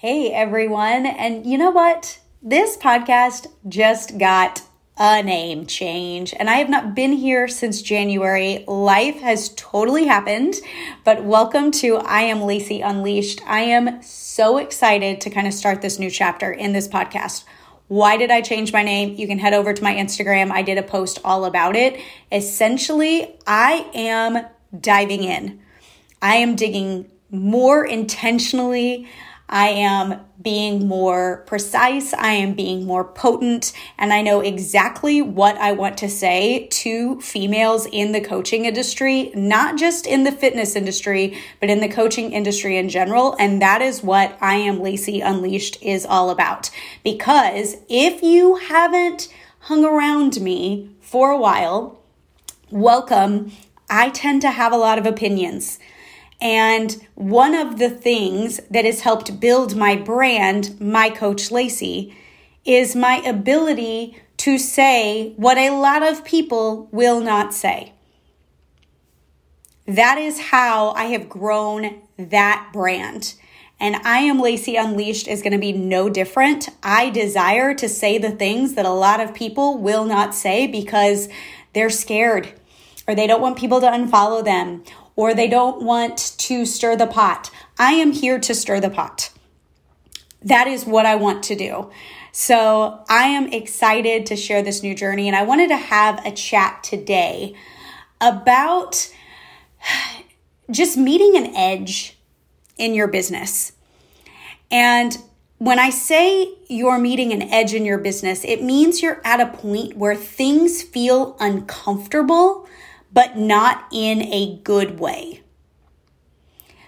Hey everyone, and you know what? This podcast just got a name change, and I have not been here since January. Life has totally happened, but welcome to I Am Lacey Unleashed. I am so excited to kind of start this new chapter in this podcast. Why did I change my name? You can head over to my Instagram. I did a post all about it. Essentially, I am diving in. I am digging more intentionally. I am being more precise, I am being more potent, and I know exactly what I want to say to females in the coaching industry, not just in the fitness industry, but in the coaching industry in general. And that is what I Am Lacey Unleashed is all about. Because if you haven't hung around me for a while, welcome. I tend to have a lot of opinions. And one of the things that has helped build my brand, my coach Lacey, is my ability to say what a lot of people will not say. That is how I have grown that brand. And I Am Lacey Unleashed is going to be no different. I desire to say the things that a lot of people will not say because they're scared or they don't want people to unfollow them or they don't want to stir the pot. I am here to stir the pot. That is what I want to do. So I am excited to share this new journey, and I wanted to have a chat today about just meeting an edge in your business. And when I say you're meeting an edge in your business, it means you're at a point where things feel uncomfortable but not in a good way.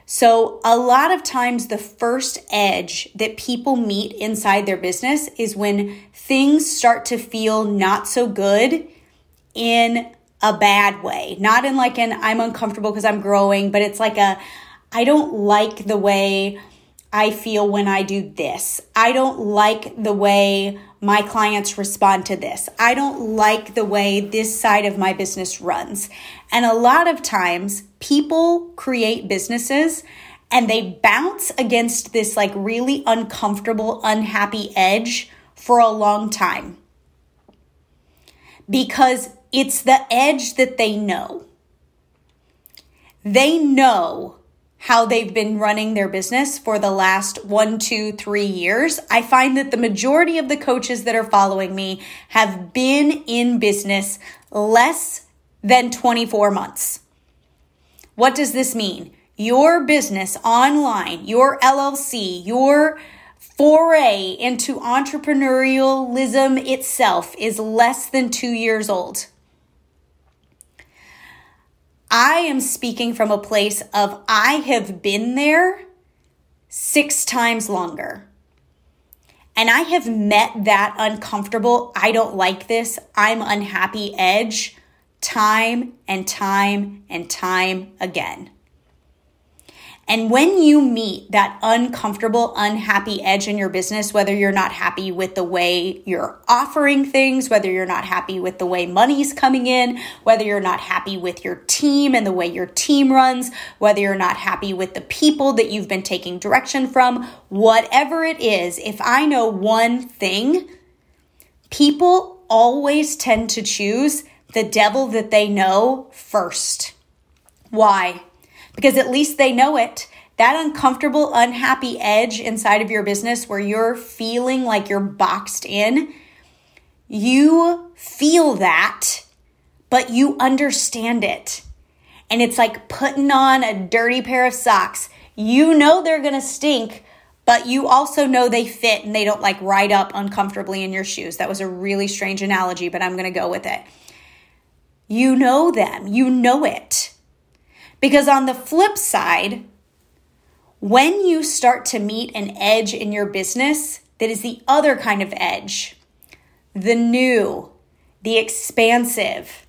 So, a lot of times, the first edge that people meet inside their business is when things start to feel not so good in a bad way. Not in like an I'm uncomfortable because I'm growing, but it's like a I don't like the way I feel when I do this. I don't like the way my clients respond to this. I don't like the way this side of my business runs. And a lot of times people create businesses and they bounce against this like really uncomfortable, unhappy edge for a long time because it's the edge that they know. They know how they've been running their business for the last one, two, three years, I find that the majority of the coaches that are following me have been in business less than 24 months. What does this mean? Your business online, your LLC, your foray into entrepreneurialism itself is less than two years old. I am speaking from a place of I have been there six times longer. And I have met that uncomfortable, I don't like this, I'm unhappy edge time and time and time again. And when you meet that uncomfortable, unhappy edge in your business, whether you're not happy with the way you're offering things, whether you're not happy with the way money's coming in, whether you're not happy with your team and the way your team runs, whether you're not happy with the people that you've been taking direction from, whatever it is, if I know one thing, people always tend to choose the devil that they know first. Why? Because at least they know it. That uncomfortable, unhappy edge inside of your business where you're feeling like you're boxed in, you feel that, but you understand it. And it's like putting on a dirty pair of socks. You know they're gonna stink, but you also know they fit and they don't like ride up uncomfortably in your shoes. That was a really strange analogy, but I'm gonna go with it. You know them, you know it. Because on the flip side, when you start to meet an edge in your business that is the other kind of edge, the new, the expansive,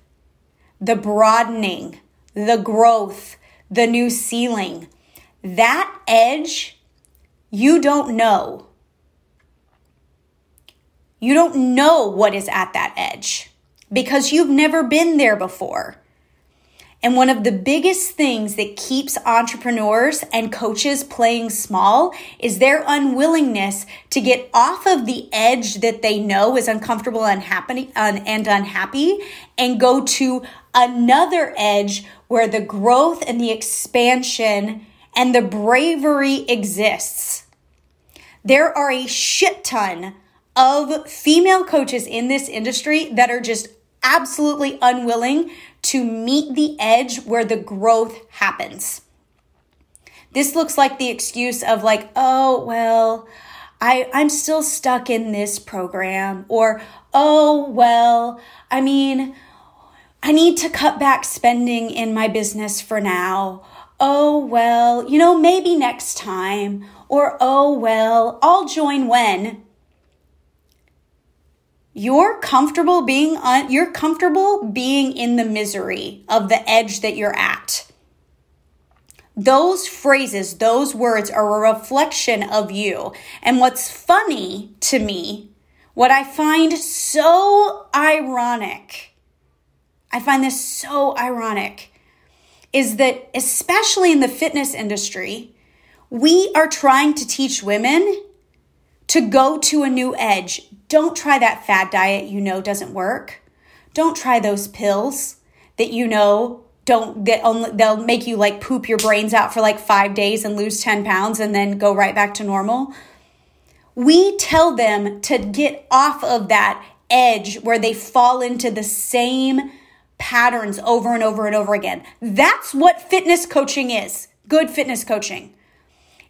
the broadening, the growth, the new ceiling, that edge you don't know. You don't know what is at that edge because you've never been there before. And one of the biggest things that keeps entrepreneurs and coaches playing small is their unwillingness to get off of the edge that they know is uncomfortable and unhappy, and unhappy and go to another edge where the growth and the expansion and the bravery exists. There are a shit ton of female coaches in this industry that are just absolutely unwilling to meet the edge where the growth happens. This looks like the excuse of like, oh, well, I, I'm still stuck in this program, or oh, well, I mean, I need to cut back spending in my business for now. Oh, well, you know, maybe next time. Or, oh, well, I'll join when you're comfortable being on you're comfortable being in the misery of the edge that you're at those phrases those words are a reflection of you and what's funny to me what i find so ironic i find this so ironic is that especially in the fitness industry we are trying to teach women to go to a new edge. Don't try that fad diet you know doesn't work. Don't try those pills that you know don't that only they'll make you like poop your brains out for like 5 days and lose 10 pounds and then go right back to normal. We tell them to get off of that edge where they fall into the same patterns over and over and over again. That's what fitness coaching is. Good fitness coaching.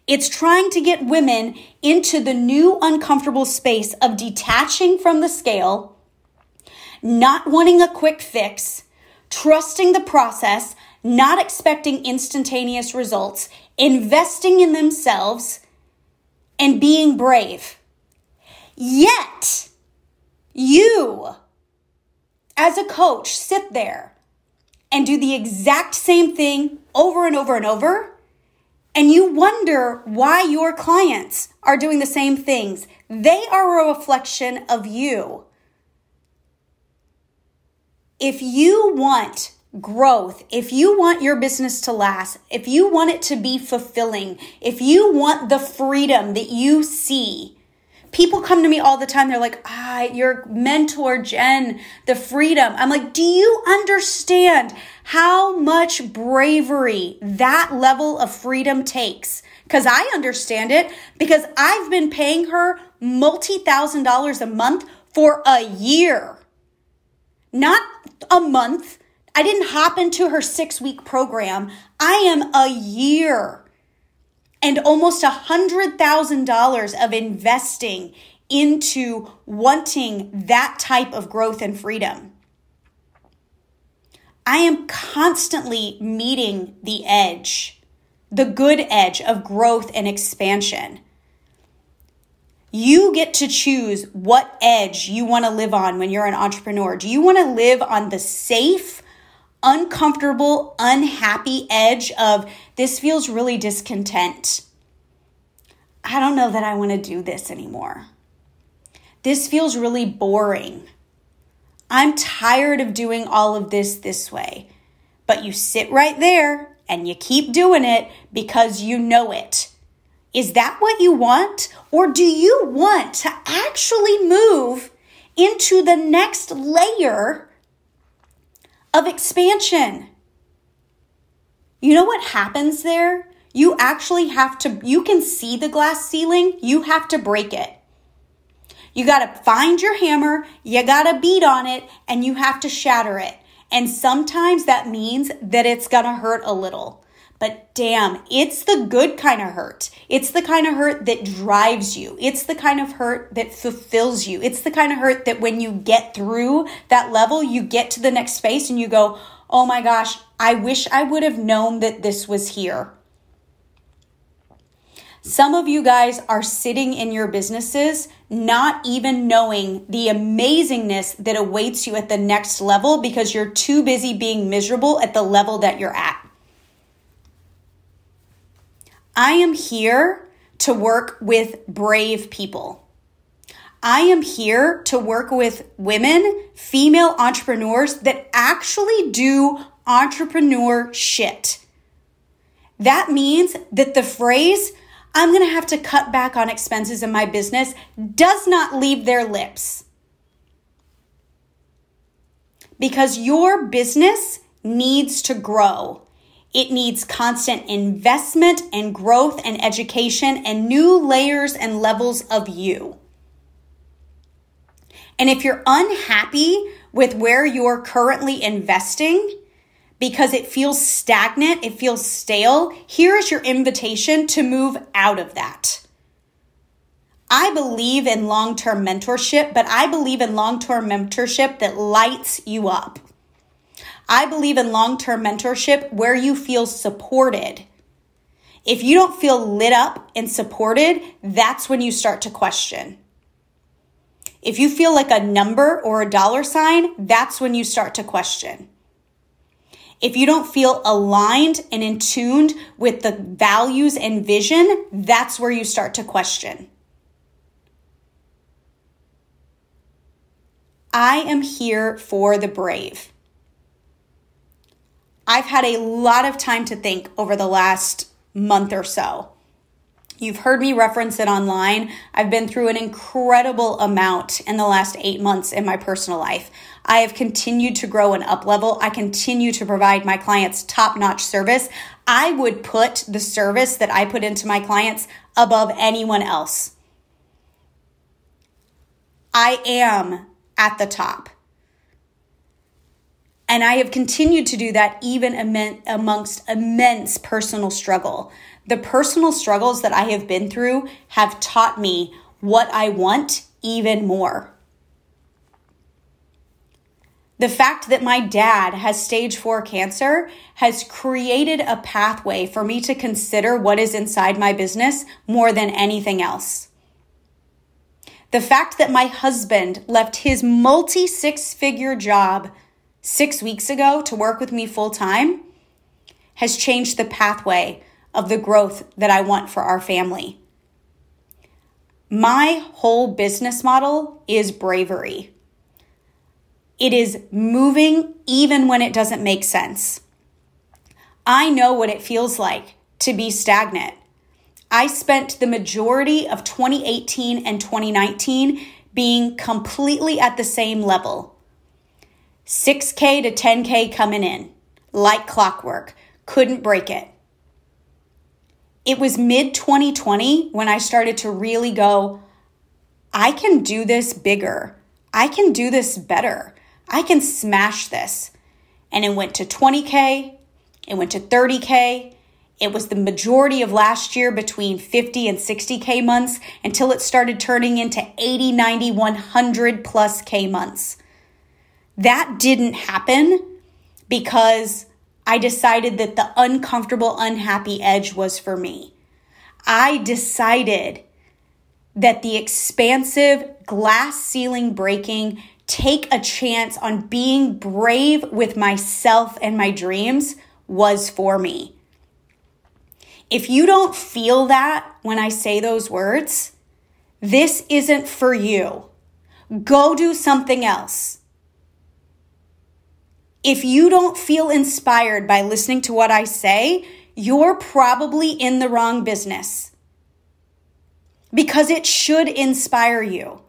It's trying to get women into the new uncomfortable space of detaching from the scale, not wanting a quick fix, trusting the process, not expecting instantaneous results, investing in themselves, and being brave. Yet, you, as a coach, sit there and do the exact same thing over and over and over and you wonder why your clients are doing the same things. They are a reflection of you. If you want growth, if you want your business to last, if you want it to be fulfilling, if you want the freedom that you see, people come to me all the time. They're like, ah, your mentor, Jen, the freedom. I'm like, do you understand how much bravery that level of freedom takes? Because I understand it because I've been paying her multi thousand dollars a month for a year. Not a month. I didn't hop into her six week program. I am a year and almost a $100,000 of investing into wanting that type of growth and freedom. I am constantly meeting the edge, the good edge of growth and expansion. You get to choose what edge you want to live on when you're an entrepreneur. Do you want to live on the safe, uncomfortable, unhappy edge of this feels really discontent. I don't know that I want to do this anymore. This feels really boring. I'm tired of doing all of this this way. But you sit right there and you keep doing it because you know it. Is that what you want? Or do you want to actually move into the next layer of expansion? You know what happens there? You actually have to, you can see the glass ceiling, you have to break it. You got to find your hammer, you got to beat on it, and you have to shatter it. And sometimes that means that it's going to hurt a little. But damn, it's the good kind of hurt. It's the kind of hurt that drives you. It's the kind of hurt that fulfills you. It's the kind of hurt that when you get through that level, you get to the next space and you go, oh my gosh, I wish I would have known that this was here. Some of you guys are sitting in your businesses not even knowing the amazingness that awaits you at the next level because you're too busy being miserable at the level that you're at. I am here to work with brave people. I am here to work with women, female entrepreneurs that actually do entrepreneur shit. That means that the phrase, I'm going to have to cut back on expenses in my business, does not leave their lips. Because your business needs to grow. It needs constant investment and growth and education and new layers and levels of you. And if you're unhappy with where you're currently investing because it feels stagnant, it feels stale, here is your invitation to move out of that. I believe in long term mentorship, but I believe in long term mentorship that lights you up. I believe in long term mentorship where you feel supported. If you don't feel lit up and supported, that's when you start to question. If you feel like a number or a dollar sign, that's when you start to question. If you don't feel aligned and in tuned with the values and vision, that's where you start to question. I am here for the brave. I've had a lot of time to think over the last month or so. You've heard me reference it online. I've been through an incredible amount in the last eight months in my personal life. I have continued to grow and up level. I continue to provide my clients top notch service. I would put the service that I put into my clients above anyone else. I am at the top. And I have continued to do that even amongst immense personal struggle. The personal struggles that I have been through have taught me what I want even more. The fact that my dad has stage four cancer has created a pathway for me to consider what is inside my business more than anything else. The fact that my husband left his multi six figure job six weeks ago to work with me full time has changed the pathway of the growth that I want for our family. My whole business model is bravery. It is moving even when it doesn't make sense. I know what it feels like to be stagnant. I spent the majority of 2018 and 2019 being completely at the same level. 6K to 10K coming in, like clockwork, couldn't break it. It was mid 2020 when I started to really go, I can do this bigger. I can do this better. I can smash this. And it went to 20K, it went to 30K, it was the majority of last year between 50 and 60K months until it started turning into 80, 90, 100 plus K months. That didn't happen because I decided that the uncomfortable, unhappy edge was for me. I decided that the expansive glass ceiling breaking, take a chance on being brave with myself and my dreams was for me. If you don't feel that when I say those words, this isn't for you. Go do something else. If you don't feel inspired by listening to what I say, you're probably in the wrong business because it should inspire you.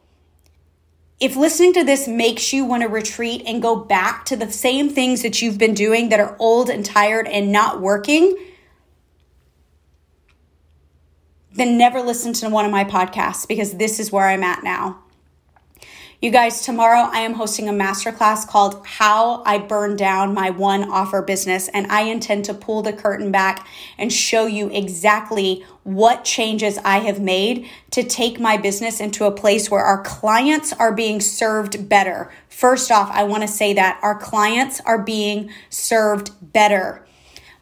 If listening to this makes you want to retreat and go back to the same things that you've been doing that are old and tired and not working, then never listen to one of my podcasts because this is where I'm at now. You guys, tomorrow I am hosting a masterclass called How I Burn Down My One Offer Business. And I intend to pull the curtain back and show you exactly what changes I have made to take my business into a place where our clients are being served better. First off, I want to say that our clients are being served better.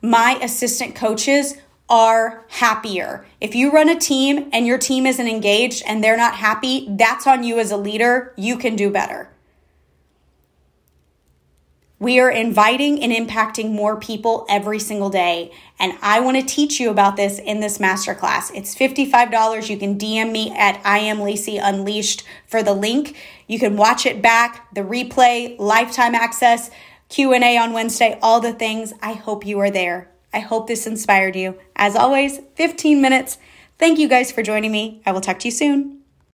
My assistant coaches are happier. If you run a team and your team isn't engaged and they're not happy, that's on you as a leader. You can do better. We are inviting and impacting more people every single day. And I want to teach you about this in this masterclass. It's $55. You can DM me at I am Lacey Unleashed for the link. You can watch it back, the replay, lifetime access Q&A on Wednesday, all the things. I hope you are there. I hope this inspired you. As always, 15 minutes. Thank you guys for joining me. I will talk to you soon.